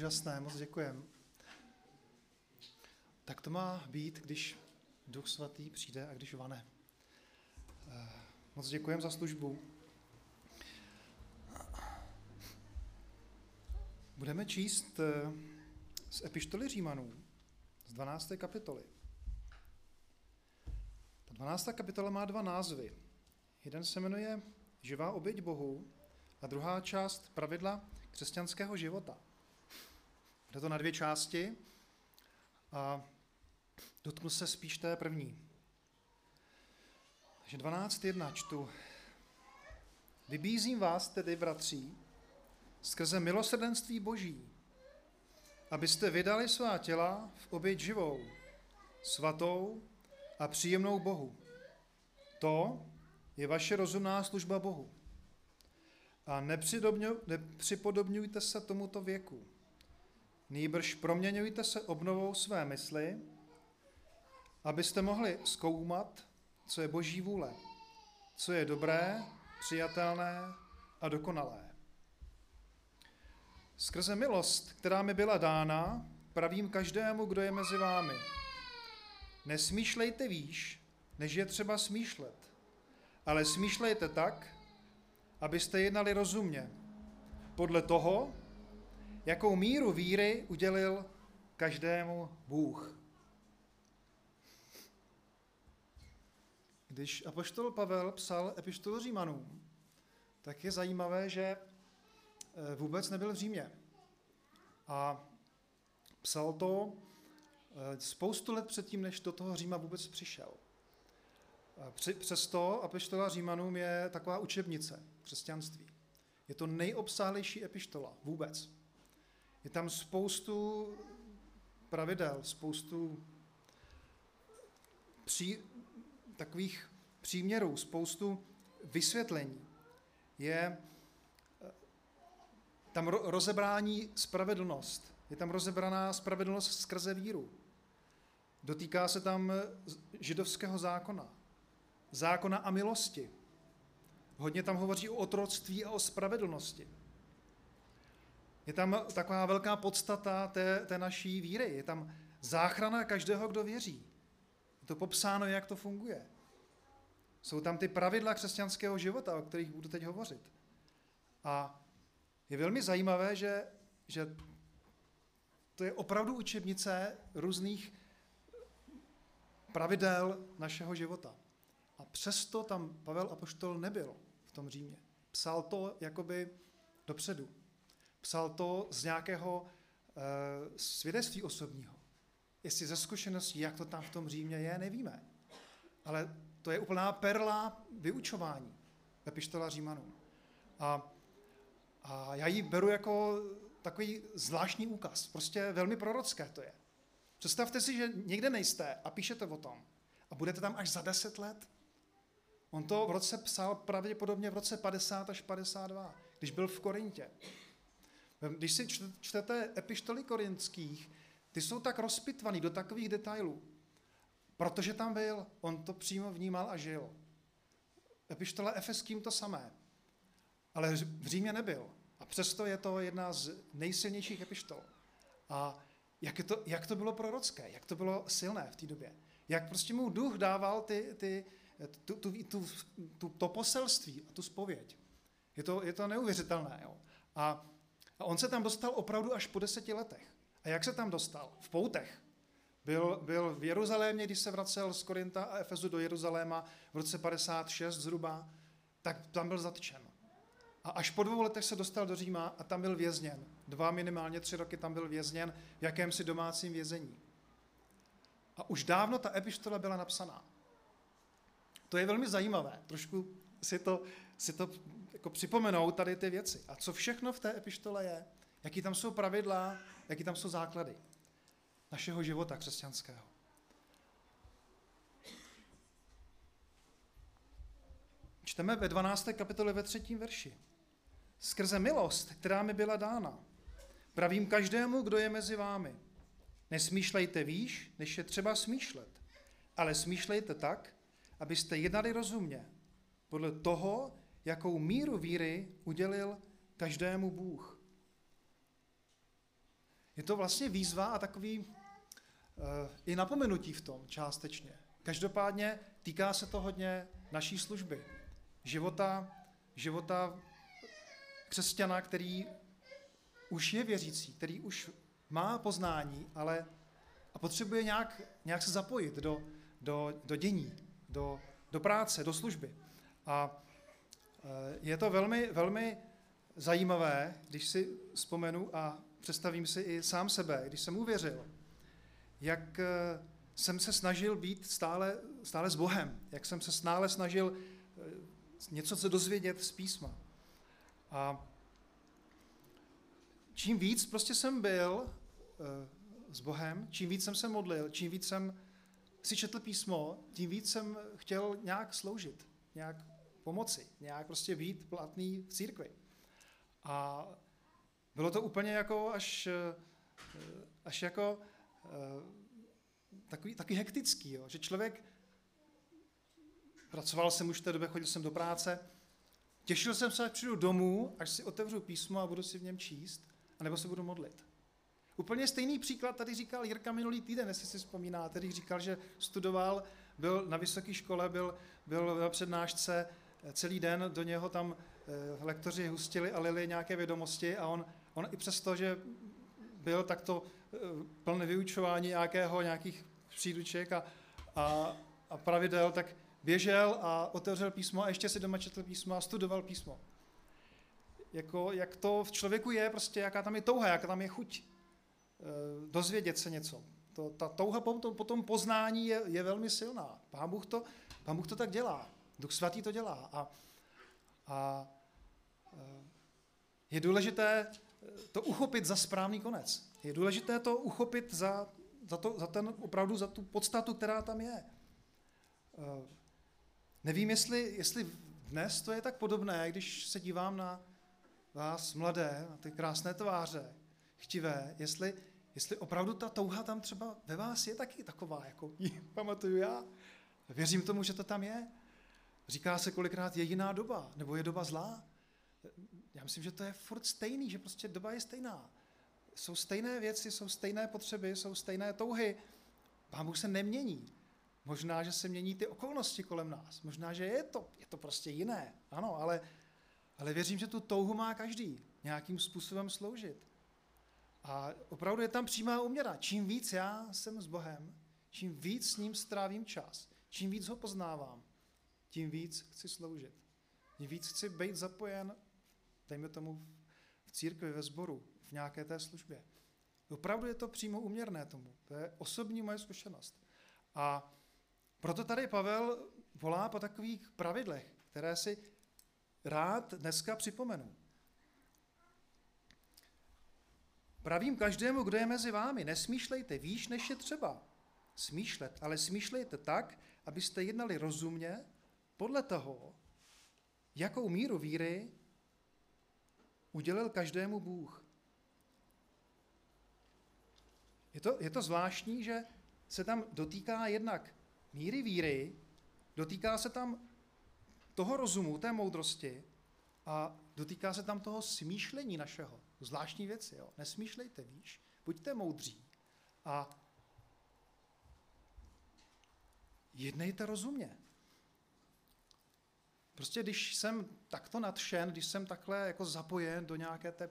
Úžasné, moc děkujem. Tak to má být, když Duch Svatý přijde a když vane. Eh, moc děkujem za službu. Budeme číst eh, z epištoly Římanů, z 12. kapitoly. Ta 12. kapitola má dva názvy. Jeden se jmenuje Živá oběť Bohu a druhá část Pravidla křesťanského života. Jde to na dvě části a dotknu se spíš té první. Takže 12.1 čtu. Vybízím vás tedy, bratří, skrze milosrdenství Boží, abyste vydali svá těla v oběť živou, svatou a příjemnou Bohu. To je vaše rozumná služba Bohu. A nepřipodobňujte se tomuto věku. Nýbrž proměňujte se obnovou své mysli, abyste mohli zkoumat, co je Boží vůle, co je dobré, přijatelné a dokonalé. Skrze milost, která mi byla dána, pravím každému, kdo je mezi vámi. Nesmýšlejte výš, než je třeba smýšlet, ale smýšlejte tak, abyste jednali rozumně, podle toho, jakou míru víry udělil každému Bůh. Když apoštol Pavel psal epištolu Římanům, tak je zajímavé, že eh, vůbec nebyl v Římě. A psal to eh, spoustu let předtím, než do toho Říma vůbec přišel. Přesto apištola Římanům je taková učebnice křesťanství. Je to nejobsáhlejší epištola vůbec. Je tam spoustu pravidel, spoustu pří, takových příměrů, spoustu vysvětlení. Je eh, tam rozebrání spravedlnost. Je tam rozebraná spravedlnost skrze víru. Dotýká se tam židovského zákona zákona a milosti. Hodně tam hovoří o otroctví a o spravedlnosti. Je tam taková velká podstata té, té naší víry. Je tam záchrana každého, kdo věří. Je to popsáno, jak to funguje. Jsou tam ty pravidla křesťanského života, o kterých budu teď hovořit. A je velmi zajímavé, že, že to je opravdu učebnice různých pravidel našeho života. A přesto tam Pavel Apoštol nebyl v tom Římě. Psal to jakoby dopředu. Psal to z nějakého e, svědectví osobního. Jestli ze zkušeností, jak to tam v tom Římě je, nevíme. Ale to je úplná perla vyučování epištola Římanů. A, a já ji beru jako takový zvláštní úkaz. Prostě velmi prorocké to je. Představte si, že někde nejste a píšete o tom. A budete tam až za deset let. On to v roce psal pravděpodobně v roce 50 až 52, když byl v Korintě. Když si čtete epištoly korinských, ty jsou tak rozpitvaný do takových detailů, protože tam byl, on to přímo vnímal a žil. Epištola Efeským to samé, ale v Římě nebyl. A přesto je to jedna z nejsilnějších epištol. A jak, je to, jak to bylo prorocké, jak to bylo silné v té době. Jak prostě mu duch dával ty, ty, tu, tu, tu, tu, to poselství a tu spověď. Je to, je to neuvěřitelné. Jo? A, a on se tam dostal opravdu až po deseti letech. A jak se tam dostal? V poutech. Byl, byl v Jeruzalémě, když se vracel z Korinta a Efezu do Jeruzaléma v roce 56 zhruba, tak tam byl zatčen. A až po dvou letech se dostal do Říma a tam byl vězněn. Dva, minimálně tři roky tam byl vězněn v jakémsi domácím vězení. A už dávno ta epištola byla napsaná. To je velmi zajímavé, trošku si to, si to jako připomenout tady ty věci. A co všechno v té epištole je, jaký tam jsou pravidla, jaký tam jsou základy našeho života křesťanského. Čteme ve 12. kapitole ve třetím verši. Skrze milost, která mi byla dána, pravím každému, kdo je mezi vámi. Nesmýšlejte výš, než je třeba smýšlet, ale smýšlejte tak, abyste jednali rozumně, podle toho, jakou míru víry udělil každému Bůh. je to vlastně výzva a takový uh, i napomenutí v tom částečně. Každopádně týká se to hodně naší služby. Života, života křesťana, který už je věřící, který už má poznání, ale a potřebuje nějak, nějak se zapojit do, do, do dění, do, do práce, do služby. A je to velmi, velmi zajímavé, když si vzpomenu a představím si i sám sebe, když jsem uvěřil, jak e, jsem se snažil být stále, stále s Bohem, jak jsem se stále snažil e, něco se dozvědět z písma. A čím víc prostě jsem byl s Bohem, čím víc jsem se modlil, čím víc jsem si četl písmo, tím víc jsem chtěl nějak sloužit, nějak pomoci, nějak prostě být platný v církvi. A bylo to úplně jako až, až jako eh, takový, takový hektický, jo, že člověk, pracoval jsem už v té době, chodil jsem do práce, těšil jsem se, až přijdu domů, až si otevřu písmo a budu si v něm číst, anebo se budu modlit. Úplně stejný příklad tady říkal Jirka minulý týden, jestli si vzpomínáte, když říkal, že studoval, byl na vysoké škole, byl, byl na přednášce, eh, celý den do něho tam eh, lektoři hustili a lili nějaké vědomosti a on, on i přesto, že byl takto eh, plný vyučování nějakého, nějakých příruček a, a, a pravidel, tak běžel a otevřel písmo a ještě si doma četl písmo a studoval písmo. Jako, jak to v člověku je, prostě jaká tam je touha, jaká tam je chuť. Eh, dozvědět se něco. To, ta touha po tom, po tom poznání je, je velmi silná. Pán Bůh, to, Pán Bůh to tak dělá. Duch Svatý to dělá. A, a eh, je důležité eh, to uchopit za správný konec. Je důležité to uchopit za, za, to, za ten, opravdu za tu podstatu, která tam je. Nevím, jestli, jestli dnes to je tak podobné, když se dívám na vás mladé, na ty krásné tváře, chtivé, jestli, jestli opravdu ta touha tam třeba ve vás je taky taková, jako ji pamatuju já. Věřím tomu, že to tam je. Říká se kolikrát je jiná doba, nebo je doba zlá. Já myslím, že to je furt stejný, že prostě doba je stejná. Jsou stejné věci, jsou stejné potřeby, jsou stejné touhy. Pán Bůh se nemění. Možná, že se mění ty okolnosti kolem nás. Možná, že je to, je to prostě jiné. Ano, ale, ale věřím, že tu touhu má každý nějakým způsobem sloužit. A opravdu je tam přímá uměra. Čím víc já jsem s Bohem, čím víc s ním strávím čas, čím víc ho poznávám, tím víc chci sloužit. Tím víc chci být zapojen, dejme tomu, v církvi, ve sboru, v nějaké té službě. Opravdu je to přímo uměrné tomu. To je osobní moje zkušenost. A proto tady Pavel volá po takových pravidlech, které si rád dneska připomenu. Pravím každému, kdo je mezi vámi, nesmýšlejte výš, než je třeba. Smýšlet, ale smýšlejte tak, abyste jednali rozumně podle toho, jakou míru víry udělil každému Bůh. Je to, je to zvláštní, že se tam dotýká jednak míry víry, dotýká se tam toho rozumu, té moudrosti a dotýká se tam toho smýšlení našeho zvláštní věci. Jo. Nesmýšlejte víš, buďte moudří a jednejte rozumně. Prostě když jsem takto nadšen, když jsem takhle jako zapojen do nějaké té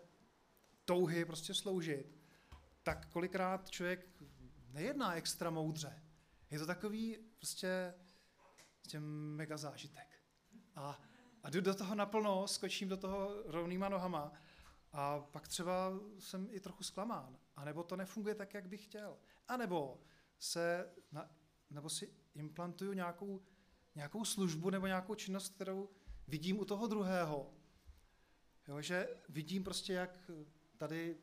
touhy prostě sloužit, tak kolikrát člověk nejedná extra moudře. Je to takový prostě, prostě mega zážitek. A, a jdu do toho naplno, skočím do toho rovnýma nohama a pak třeba jsem i trochu zklamán. A nebo to nefunguje tak, jak bych chtěl. A nebo se, na, nebo si implantuju nějakou, nějakou službu nebo nějakou činnost, kterou vidím u toho druhého. Jo, že vidím prostě, jak tady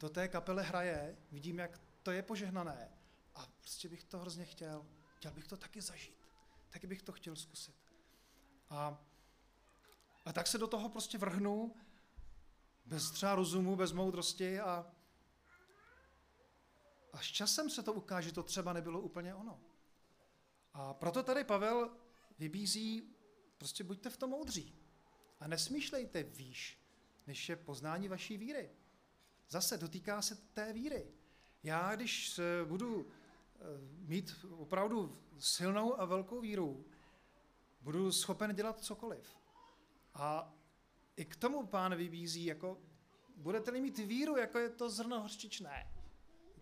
do té kapele hraje, vidím, jak to je požehnané. A prostě bych to hrozně chtěl. Chtěl bych to taky zažít. Taky bych to chtěl zkusit. A, a tak se do toho prostě vrhnu bez třeba rozumu, bez moudrosti a až časem se to ukáže, že to třeba nebylo úplně ono. A proto tady Pavel vybízí, prostě buďte v tom moudří a nesmýšlejte výš, než je poznání vaší víry. zase dotýká se té víry. Já, když budu eh, mít opravdu silnou a velkou víru, budu schopen dělat cokoliv. A i k tomu pán vybízí, jako budete-li mít víru, jako je to zrno hořčičné.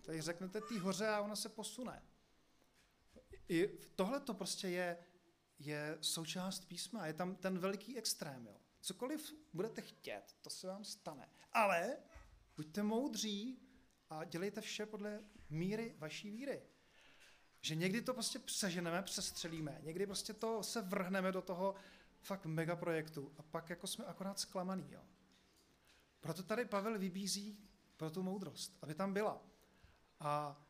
Tady řeknete ty hoře a ona se posune. I tohle to prostě je, je součást písma, je tam ten veliký extrém. Jo. Cokoliv budete chtět, to se vám stane. Ale buďte moudří a dělejte vše podle míry vaší víry. Že někdy to prostě přeženeme, přestřelíme, někdy prostě to se vrhneme do toho fakt megaprojektu a pak jako jsme akorát zklamaný. Jo. Proto tady Pavel vybízí pro tu moudrost, aby tam byla. A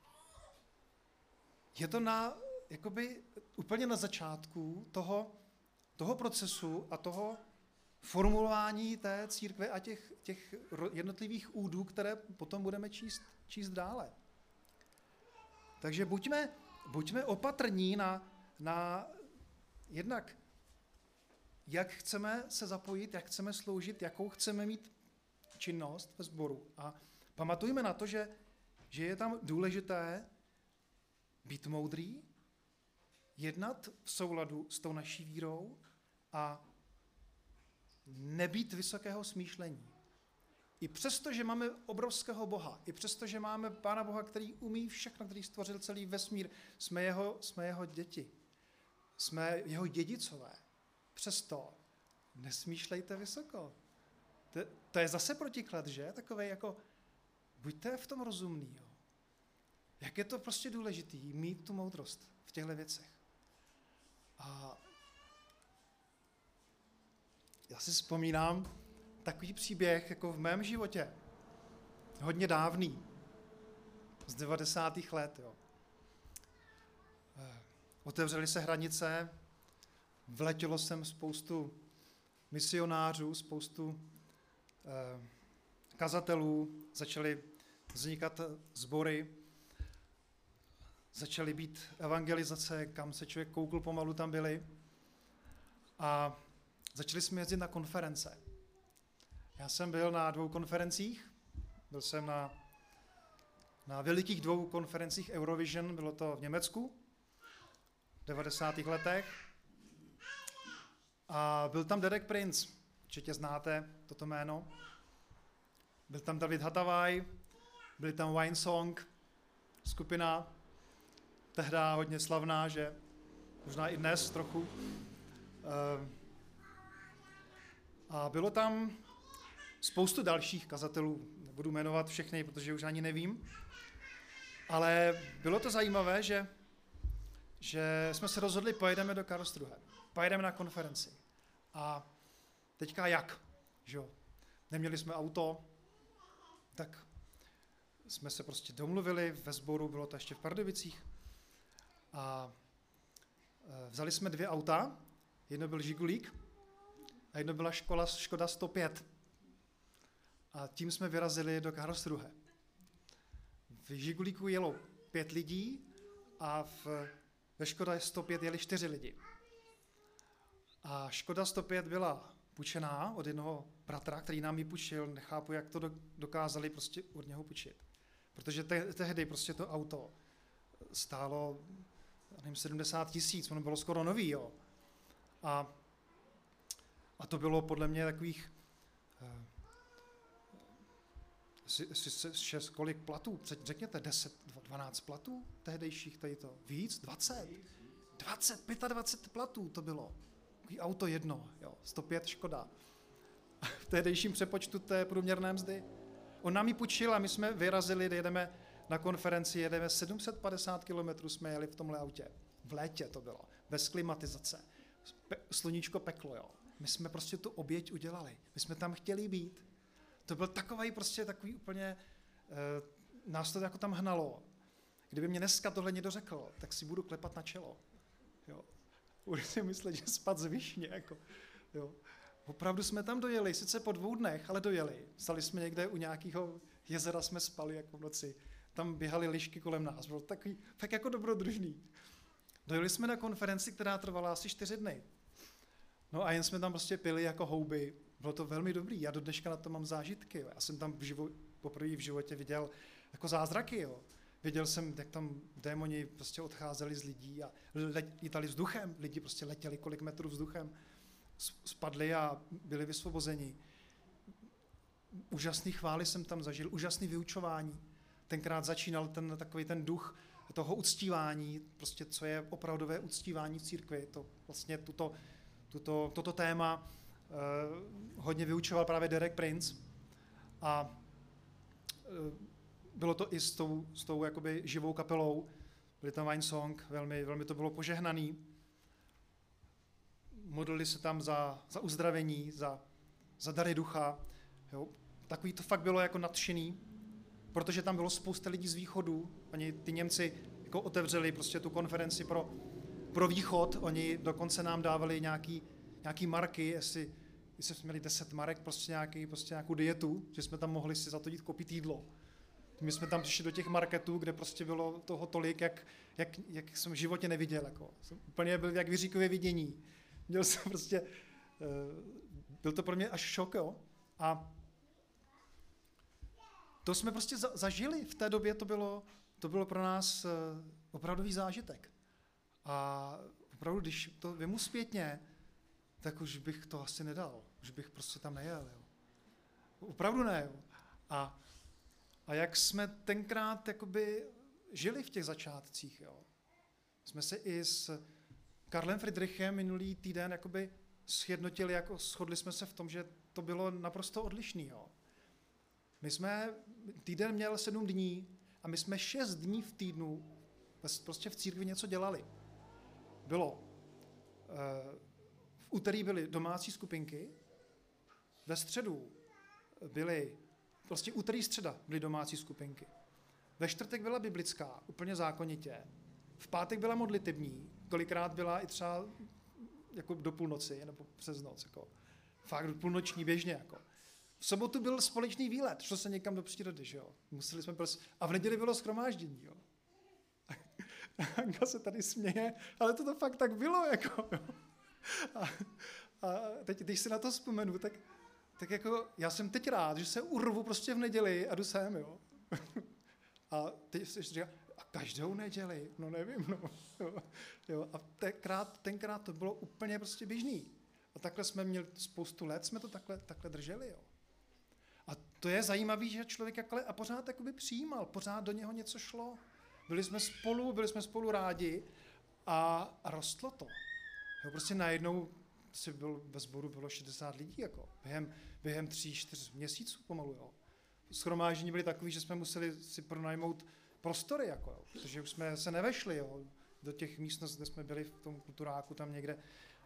je to na, jakoby úplně na začátku toho, toho procesu a toho formulování té církve a těch, těch jednotlivých údů, které potom budeme číst, číst dále. Takže buďme, buďme opatrní na, na jednak, jak chceme se zapojit, jak chceme sloužit, jakou chceme mít činnost ve sboru. A pamatujme na to, že, že je tam důležité být moudrý, jednat v souladu s tou naší vírou a nebýt vysokého smýšlení. I přesto, že máme obrovského Boha, i přesto, že máme Pána Boha, který umí všechno, který stvořil celý vesmír, jsme jeho, jsme jeho děti, jsme jeho dědicové. Přesto nesmýšlejte vysoko. To, to je zase protiklad, že? Takové jako, buďte v tom rozumný. Jo. Jak je to prostě důležitý mít tu moudrost v těchto věcech. A já si vzpomínám takový příběh jako v mém životě. Hodně dávný. Z 90. let, jo. Eh, otevřely se hranice, vletělo sem spoustu misionářů, spoustu eh, kazatelů, začaly vznikat sbory, začaly být evangelizace, kam se člověk koukl pomalu, tam byli. A Začali jsme jezdit na konference. Já jsem byl na dvou konferencích. Byl jsem na, na velikých dvou konferencích Eurovision, bylo to v Německu v 90. letech. A byl tam Derek Prince, určitě znáte toto jméno. Byl tam David Hatavaj, byli tam Wine Song, skupina, tehdy hodně slavná, že možná i dnes trochu. Uh, a bylo tam spoustu dalších kazatelů, nebudu jmenovat všechny, protože už ani nevím, ale bylo to zajímavé, že, že jsme se rozhodli, pojedeme do Karlsruhe, pojedeme na konferenci. A teďka jak? Že jo? Neměli jsme auto, tak jsme se prostě domluvili ve sboru, bylo to ještě v Pardubicích. A e, vzali jsme dvě auta, jedno byl Žigulík a jedno byla škola Škoda 105. A tím jsme vyrazili do Karlsruhe. V Žigulíku jelo pět lidí a v, ve Škoda 105 jeli čtyři lidi. A Škoda 105 byla půjčená od jednoho bratra, který nám ji půjčil. Nechápu, jak to dokázali prostě od něho půjčit. Protože te, tehdy prostě to auto stálo nevím, 70 tisíc, ono bylo skoro nový, jo. A a to bylo podle mě takových uh, šest, kolik platů, řekněte 10, 12 platů tehdejších, tady to, víc, 20, 20, 25 platů to bylo. Takový auto jedno, jo, 105 Škoda. V tehdejším přepočtu té průměrné mzdy. On nám ji půjčil a my jsme vyrazili, jedeme na konferenci, jedeme 750 km jsme jeli v tomhle autě. V létě to bylo, bez klimatizace. Sluníčko peklo, jo. My jsme prostě tu oběť udělali. My jsme tam chtěli být. To byl takový prostě takový úplně, uh, nás to jako tam hnalo. Kdyby mě dneska tohle někdo řekl, tak si budu klepat na čelo. Jo. Budu si myslet, že spad z višně. Jako. Jo. Opravdu jsme tam dojeli, sice po dvou dnech, ale dojeli. Stali jsme někde u nějakého jezera, jsme spali jako v noci. Tam běhaly lišky kolem nás, bylo takový, tak jako dobrodružný. Dojeli jsme na konferenci, která trvala asi čtyři dny. No a jen jsme tam prostě pili jako houby. Bylo to velmi dobrý. Já do dneška na to mám zážitky. Já jsem tam v, živo, poprvé v životě viděl jako zázraky, jo. Viděl jsem, jak tam démoni prostě odcházeli z lidí a lítali vzduchem, lidi prostě letěli kolik metrů vzduchem, spadli a byli vysvobozeni. Úžasný chvály jsem tam zažil, úžasný vyučování. Tenkrát začínal ten takový ten duch toho uctívání, prostě co je opravdové uctívání v církvi. To vlastně tuto, tuto, toto téma eh, hodně vyučoval právě Derek Prince a eh, bylo to i s tou, s tou jakoby živou kapelou, byli tam Wine Song, velmi, velmi to bylo požehnaný. Modlili se tam za, za uzdravení, za, za dary ducha. Jo. Takový to fakt bylo jako nadšený, protože tam bylo spousta lidí z východu. Oni, ty Němci, jako otevřeli prostě tu konferenci pro, pro východ. Oni dokonce nám dávali nějaký, nějaký marky, jestli, jestli jsme měli 10 marek, prostě, nějaký, prostě nějakou dietu, že jsme tam mohli si za to jít koupit jídlo. My jsme tam přišli do těch marketů, kde prostě bylo toho tolik, jak, jak, jak jsem v životě neviděl. Jako. Jsem úplně byl jak vyříkové vidění. Měl jsem prostě, eh, byl to pro mě až šok, jo. A to jsme prostě zažili. V té době to bylo, to bylo pro nás eh, opravdový zážitek. A opravdu, když to vymu zpětně, tak už bych to asi nedal. Už bych prostě tam nejel. Jo. Opravdu ne. Jo. A a jak jsme tenkrát jakoby žili v těch začátcích. Jo. Jsme se i s Karlem Friedrichem minulý týden jakoby sjednotili, jako shodli jsme se v tom, že to bylo naprosto odlišný. Jo. My jsme, týden měl sedm dní a my jsme šest dní v týdnu prostě v církvi něco dělali. Bylo, eh, v úterý byly domácí skupinky, ve středu byly Prostě úterý středa byly domácí skupinky. Ve čtvrtek byla biblická, úplně zákonitě. V pátek byla modlitební, kolikrát byla i třeba jako do půlnoci nebo přes noc. Jako. Fakt do půlnoční běžně. Jako. V sobotu byl společný výlet, šlo se někam do přírody, že jo. Museli jsme prostě, a v neděli bylo schromáždění, jo. Anka se tady směje, ale to to fakt tak bylo, jako, jo. A, a teď, když si na to vzpomenu, tak tak jako já jsem teď rád, že se urvu prostě v neděli a jdu sem, jo. a teď si říká, a každou neděli, no nevím, no. Jo. jo. A tenkrát, tenkrát to bylo úplně prostě běžný. A takhle jsme měli spoustu let, jsme to takhle, takhle drželi, jo. A to je zajímavé, že člověk jakhle a pořád jakoby přijímal, pořád do něho něco šlo. Byli jsme spolu, byli jsme spolu rádi a, a rostlo to. Jo, prostě najednou si byl ve sboru bylo 60 lidí, jako během, během tří, čtyř měsíců pomalu, jo. Schromáždění byly takový, že jsme museli si pronajmout prostory, jako, jo, protože už jsme se nevešli, jo, do těch místností, kde jsme byli v tom kulturáku tam někde.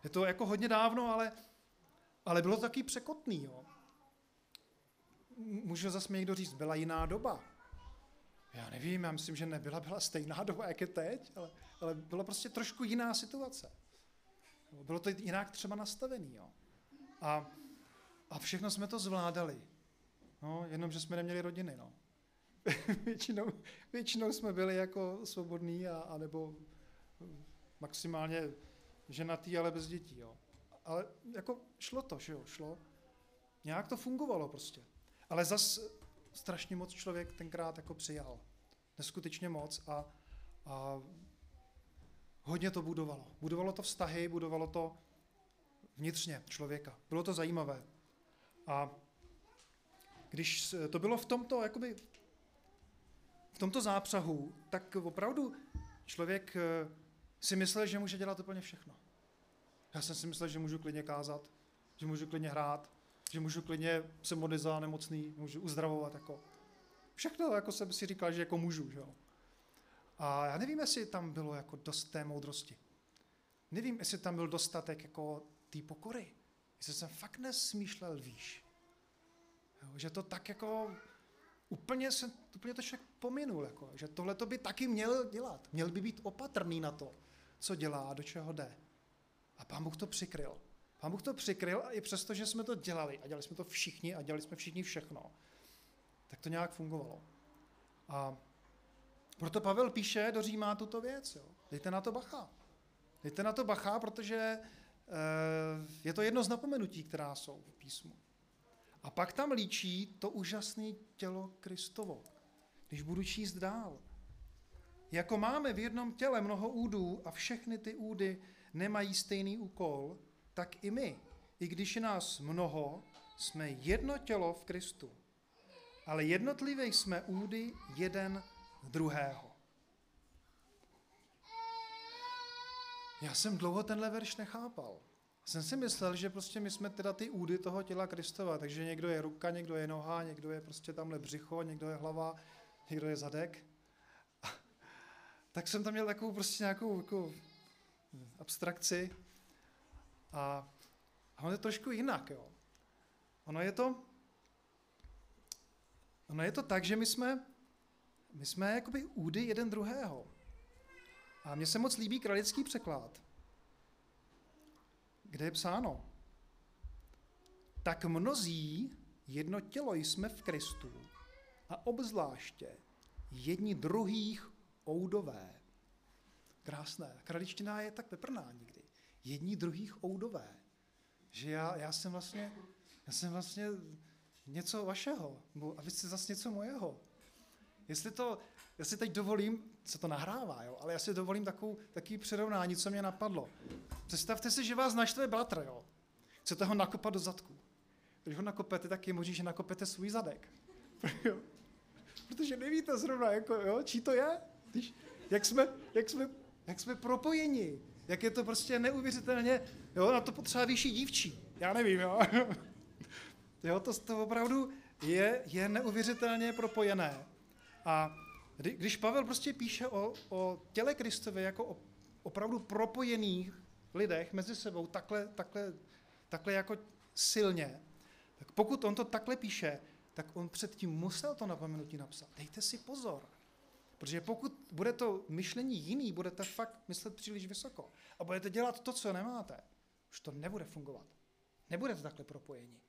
Je to jako hodně dávno, ale, ale bylo to taky překotný, jo. Může zase mi někdo říct, byla jiná doba. Já nevím, já myslím, že nebyla, byla stejná doba, jak je teď, ale, ale byla prostě trošku jiná situace. Bylo to jinak třeba nastavený. Jo. A, a všechno jsme to zvládali. No, jenom, že jsme neměli rodiny. No. většinou, většinou jsme byli jako svobodní, a, a nebo maximálně ženatý, ale bez dětí. Jo. Ale jako šlo to, že jo, šlo. Nějak to fungovalo prostě. Ale zas strašně moc člověk tenkrát jako přijal. Neskutečně moc a, a hodně to budovalo. Budovalo to vztahy, budovalo to vnitřně člověka. Bylo to zajímavé. A když to bylo v tomto, jakoby, v tomto zápřahu, tak opravdu člověk eh, si myslel, že může dělat úplně všechno. Já jsem si myslel, že můžu klidně kázat, že můžu klidně hrát, že můžu klidně se modlit za nemocný, můžu uzdravovat. Jako. Všechno jako jsem si říkal, že jako můžu. Že jo. A já nevím, jestli tam bylo jako dost té moudrosti. Nevím, jestli tam byl dostatek jako té pokory. Jestli jsem fakt nesmýšlel výš. Jo, že to tak jako úplně, se, úplně to člověk pominul. Jako, že tohle to by taky měl dělat. Měl by být opatrný na to, co dělá a do čeho jde. A pán Bůh to přikryl. Pán Bůh to přikryl a i přesto, že jsme to dělali a dělali jsme to všichni a dělali jsme všichni všechno, tak to nějak fungovalo. A proto Pavel píše do Říma tuto věc. Jo. Dejte na to bacha. Dejte na to bacha, protože e, je to jedno z napomenutí, která jsou v písmu. A pak tam líčí to úžasné tělo Kristovo. Když budu číst dál. Jako máme v jednom těle mnoho údů a všechny ty údy nemají stejný úkol, tak i my, i když je nás mnoho, jsme jedno tělo v Kristu. Ale jednotlivě jsme údy jeden druhého. Já jsem dlouho tenhle verš nechápal. Jsem si myslel, že prostě my jsme teda ty údy toho těla Kristova, takže někdo je ruka, někdo je noha, někdo je prostě tamhle břicho, někdo je hlava, někdo je zadek. Tak jsem tam měl takovou prostě nějakou jako abstrakci. A, a ono je trošku jinak, jo. Ono je to, ono je to tak, že my jsme, my jsme jakoby údy jeden druhého. A mně se moc líbí kralický překlad, kde je psáno, tak mnozí jedno tělo jsme v Kristu a obzvláště jedni druhých oudové. Krásné. Kraličtina je tak peprná někdy. Jedni druhých oudové. Že já, já jsem vlastně, já jsem vlastně něco vašeho, a vy jste zase něco mojeho. Jestli to, já si teď dovolím, se to nahrává, jo, ale já si dovolím takovou, takový přirovnání, co mě napadlo. Představte si, že vás naštve bratr, jo. Chcete ho nakopat do zadku. Když ho nakopete, tak je možný, že nakopete svůj zadek. Protože nevíte zrovna, jako, jo, čí to je. Když, jak, jsme, jak, jsme, jak jsme propojeni. Jak je to prostě neuvěřitelně, jo, na to potřeba vyšší dívčí. Já nevím, jo. jo, to, to opravdu je, je neuvěřitelně propojené. A když Pavel prostě píše o, o těle Kristově jako o opravdu propojených lidech mezi sebou takhle, takhle, takhle jako silně, tak pokud on to takhle píše, tak on předtím musel to napomenutí napsat. Dejte si pozor. Protože pokud bude to myšlení jiný, budete fakt myslet příliš vysoko a budete dělat to, co nemáte, už to nebude fungovat. Nebudete takhle propojeni.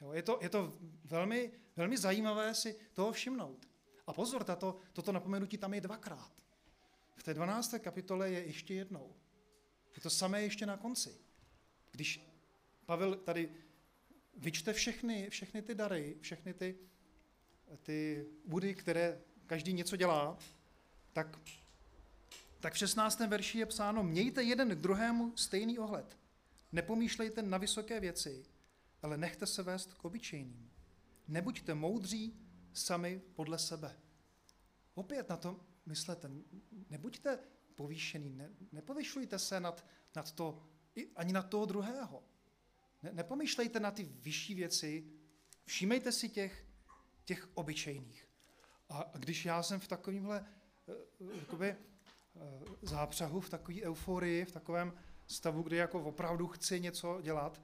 Jo, je, to, je to velmi, velmi zajímavé si toho všimnout. A pozor, tato, toto napomenutí tam je dvakrát. V té 12. kapitole je ještě jednou. Je to samé ještě na konci. Když Pavel tady vyčte všechny, všechny ty dary, všechny ty, ty budy, které každý něco dělá, tak, tak v 16. verši je psáno, mějte jeden k druhému stejný ohled. Nepomýšlejte na vysoké věci, ale nechte se vést k obyčejným. Nebuďte moudří sami podle sebe. Opět na to myslete, nebuďte povýšený, ne, nepovyšujte se nad, nad to, ani na toho druhého. Ne, nepomýšlejte na ty vyšší věci, všímejte si těch, těch obyčejných. A když já jsem v takovémhle eh, jakoby, eh, zápřahu, v takové euforii, v takovém stavu, kdy jako opravdu chci něco dělat,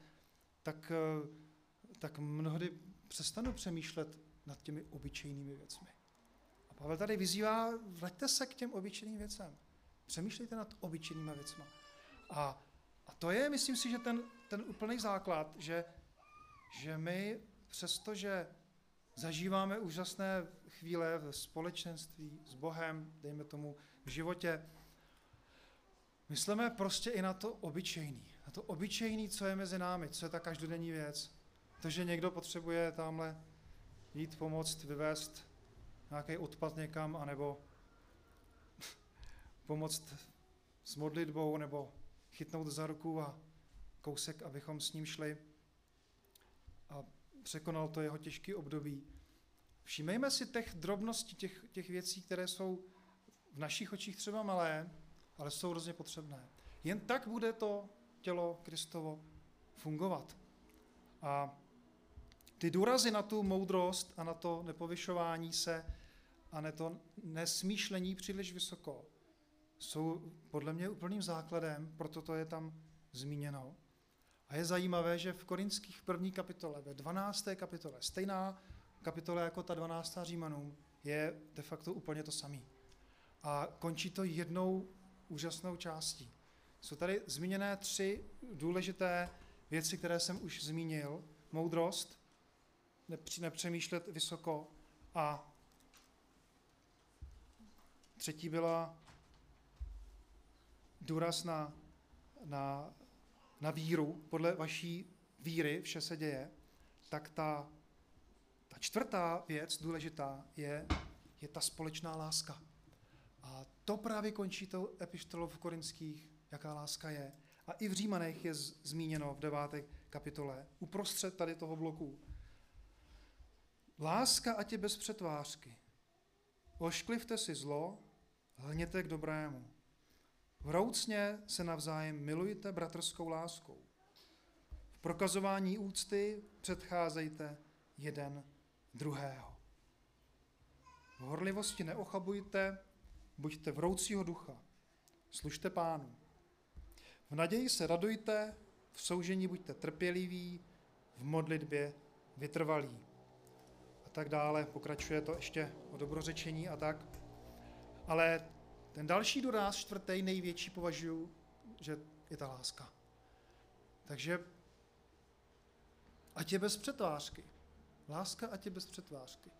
tak, eh, tak mnohdy přestanu přemýšlet nad těmi obyčejnými věcmi. A Pavel tady vyzývá, vraťte se k těm obyčejným věcem. Přemýšlejte nad obyčejnými věcmi. A, a to je, myslím si, že ten, ten úplný základ, že, že my, přestože zažíváme úžasné chvíle v společenství s Bohem, dejme tomu v životě, myslíme prostě i na to obyčejný. Na to obyčejný, co je mezi námi, co je ta každodenní věc. To, že někdo potřebuje tamhle jít pomoct vyvést nějaký odpad někam, anebo pomoct s modlitbou, nebo chytnout za ruku a kousek, abychom s ním šli překonal to jeho těžké období. Všímejme si těch drobností, těch, těch věcí, které jsou v našich očích třeba malé, ale jsou hrozně potřebné. Jen tak bude to tělo Kristovo fungovat. A ty důrazy na tu moudrost a na to nepovyšování se a na to nesmýšlení příliš vysoko jsou podle mě úplným základem, proto to je tam zmíněno. A je zajímavé, že v korinských první kapitole, ve 12. kapitole, stejná kapitola jako ta 12. Římanům, je de facto úplně to samý. A končí to jednou úžasnou částí. Jsou tady zmíněné tři důležité věci, které jsem už zmínil. Moudrost, nepřemýšlet vysoko a třetí byla důraz na, na, na víru. Podle vaší víry vše se děje, tak ta Ta čtvrtá věc, důležitá, je, je ta společná láska. A to právě končí to epištolou v Korinských, jaká láska je. A i v Římanech je zmíněno v deváté kapitole, uprostřed tady toho bloku. Láska ať je bez přetvářky. Ošklivte si zlo, hněte k dobrému. Vroucně se navzájem milujte bratrskou láskou. V prokazování úcty předcházejte jeden druhého. V horlivosti neochabujte, buďte vroucího ducha, služte pánu. V naději se radujte, v soužení buďte trpěliví, v modlitbě vytrvalí. A tak dále, pokračuje to ještě o dobrořečení a tak. Ale ten další doraz, čtvrtý, největší, považuji, že je ta láska. Takže ať je bez přetvářky. Láska ať je bez přetvářky.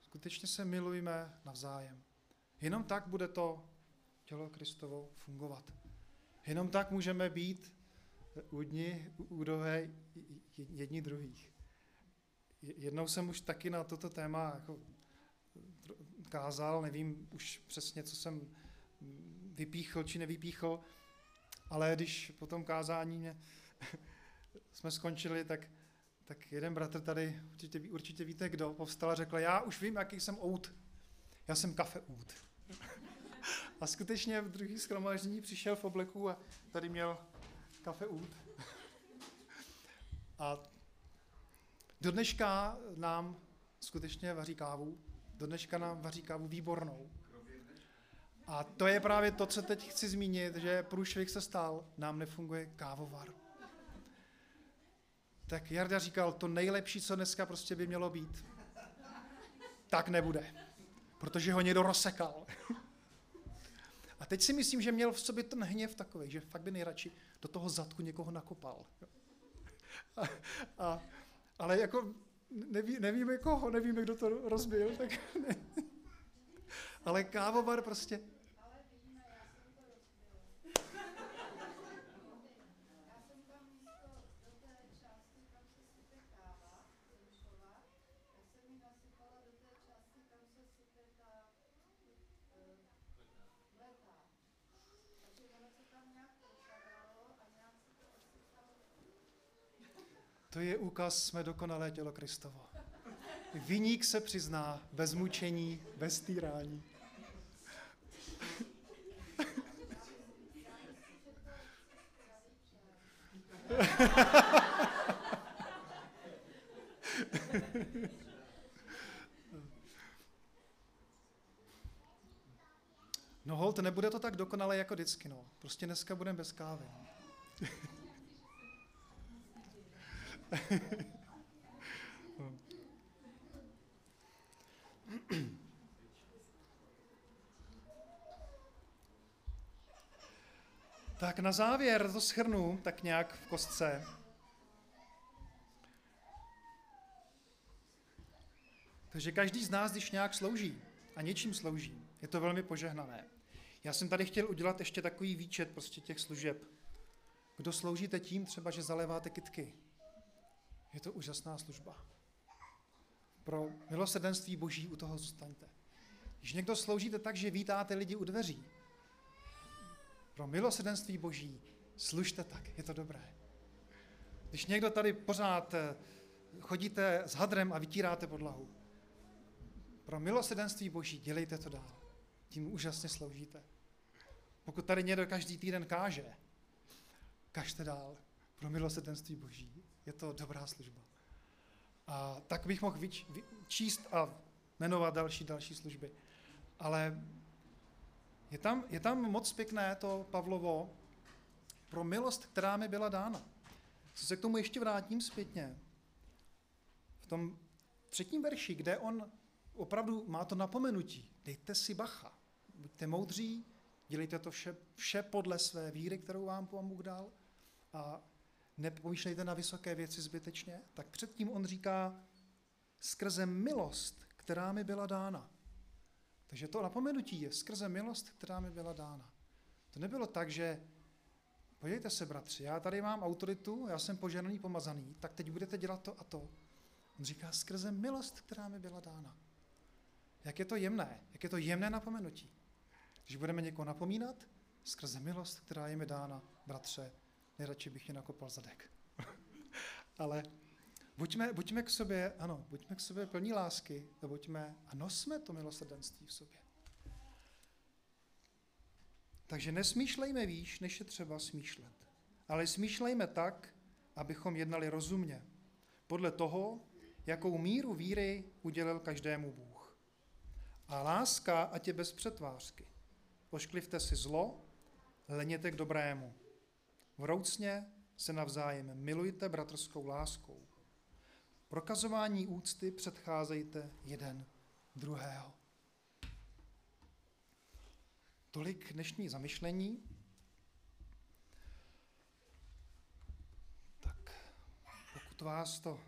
Skutečně se milujme navzájem. Jenom tak bude to tělo Kristovo fungovat. Jenom tak můžeme být údni, údové jedni druhých. Jednou jsem už taky na toto téma jako kázal, nevím už přesně, co jsem vypíchl či nevypíchl, ale když po tom kázání mě, jsme skončili, tak, tak jeden bratr tady, určitě, určitě víte kdo, povstal a řekl, já už vím, jaký jsem out. Já jsem kafe out. A skutečně v druhý schromáždění přišel v obleku a tady měl kafe out. A do dneška nám skutečně vaří kávu. Do dneška nám vaří kávu výbornou. A to je právě to, co teď chci zmínit, že průšvih se stal, nám nefunguje kávovar. Tak Jarda říkal, to nejlepší, co dneska prostě by mělo být, tak nebude, protože ho někdo rozsekal. A teď si myslím, že měl v sobě ten hněv takový, že fakt by nejradši do toho zadku někoho nakopal. A, a, ale jako neví, nevíme koho, nevíme, kdo to rozbil, tak ne. Ale kávovar prostě Úkaz, jsme dokonalé tělo Kristovo. Vyník se přizná bez mučení, bez týrání. No hold, nebude to tak dokonale jako vždycky, no. Prostě dneska budeme bez kávy. tak na závěr to schrnu tak nějak v kostce. Takže každý z nás, když nějak slouží a něčím slouží, je to velmi požehnané. Já jsem tady chtěl udělat ještě takový výčet prostě těch služeb. Kdo sloužíte tím třeba, že zaléváte kitky, je to úžasná služba. Pro milosrdenství Boží u toho zůstaňte. Když někdo sloužíte tak, že vítáte lidi u dveří, pro milosrdenství Boží služte tak, je to dobré. Když někdo tady pořád eh, chodíte s hadrem a vytíráte podlahu, pro milosrdenství Boží dělejte to dál. Tím úžasně sloužíte. Pokud tady někdo každý týden káže, kažte dál pro milosrdenství Boží. Je to dobrá služba. A tak bych mohl vyč, číst a jmenovat další, další služby. Ale je tam, je tam moc pěkné to Pavlovo pro milost, která mi byla dána. Co se k tomu ještě vrátím zpětně. V tom třetím verši, kde on opravdu má to napomenutí. Dejte si bacha. Buďte moudří, dělejte to vše, vše podle své víry, kterou vám Pán Bůh dal. A nepomýšlejte na vysoké věci zbytečně, tak předtím on říká, skrze milost, která mi byla dána. Takže to napomenutí je skrze milost, která mi byla dána. To nebylo tak, že podívejte se, bratři, já tady mám autoritu, já jsem poženaný, pomazaný, tak teď budete dělat to a to. On říká skrze milost, která mi byla dána. Jak je to jemné, jak je to jemné napomenutí. Když budeme někoho napomínat, skrze milost, která je mi dána, bratře, nejradši bych je nakopal zadek. Ale buďme, buďme k sobě, ano, buďme k sobě plní lásky a buďme a nosme to milosrdenství v sobě. Takže nesmýšlejme výš, než je třeba smýšlet. Ale smýšlejme tak, abychom jednali rozumně. Podle toho, jakou míru víry udělil každému Bůh. A láska, ať je bez přetvářky. Ošklivte si zlo, leněte k dobrému. Vroucně se navzájem milujte bratrskou láskou. Prokazování úcty předcházejte jeden druhého. Tolik dnešní zamyšlení. Tak, pokud vás to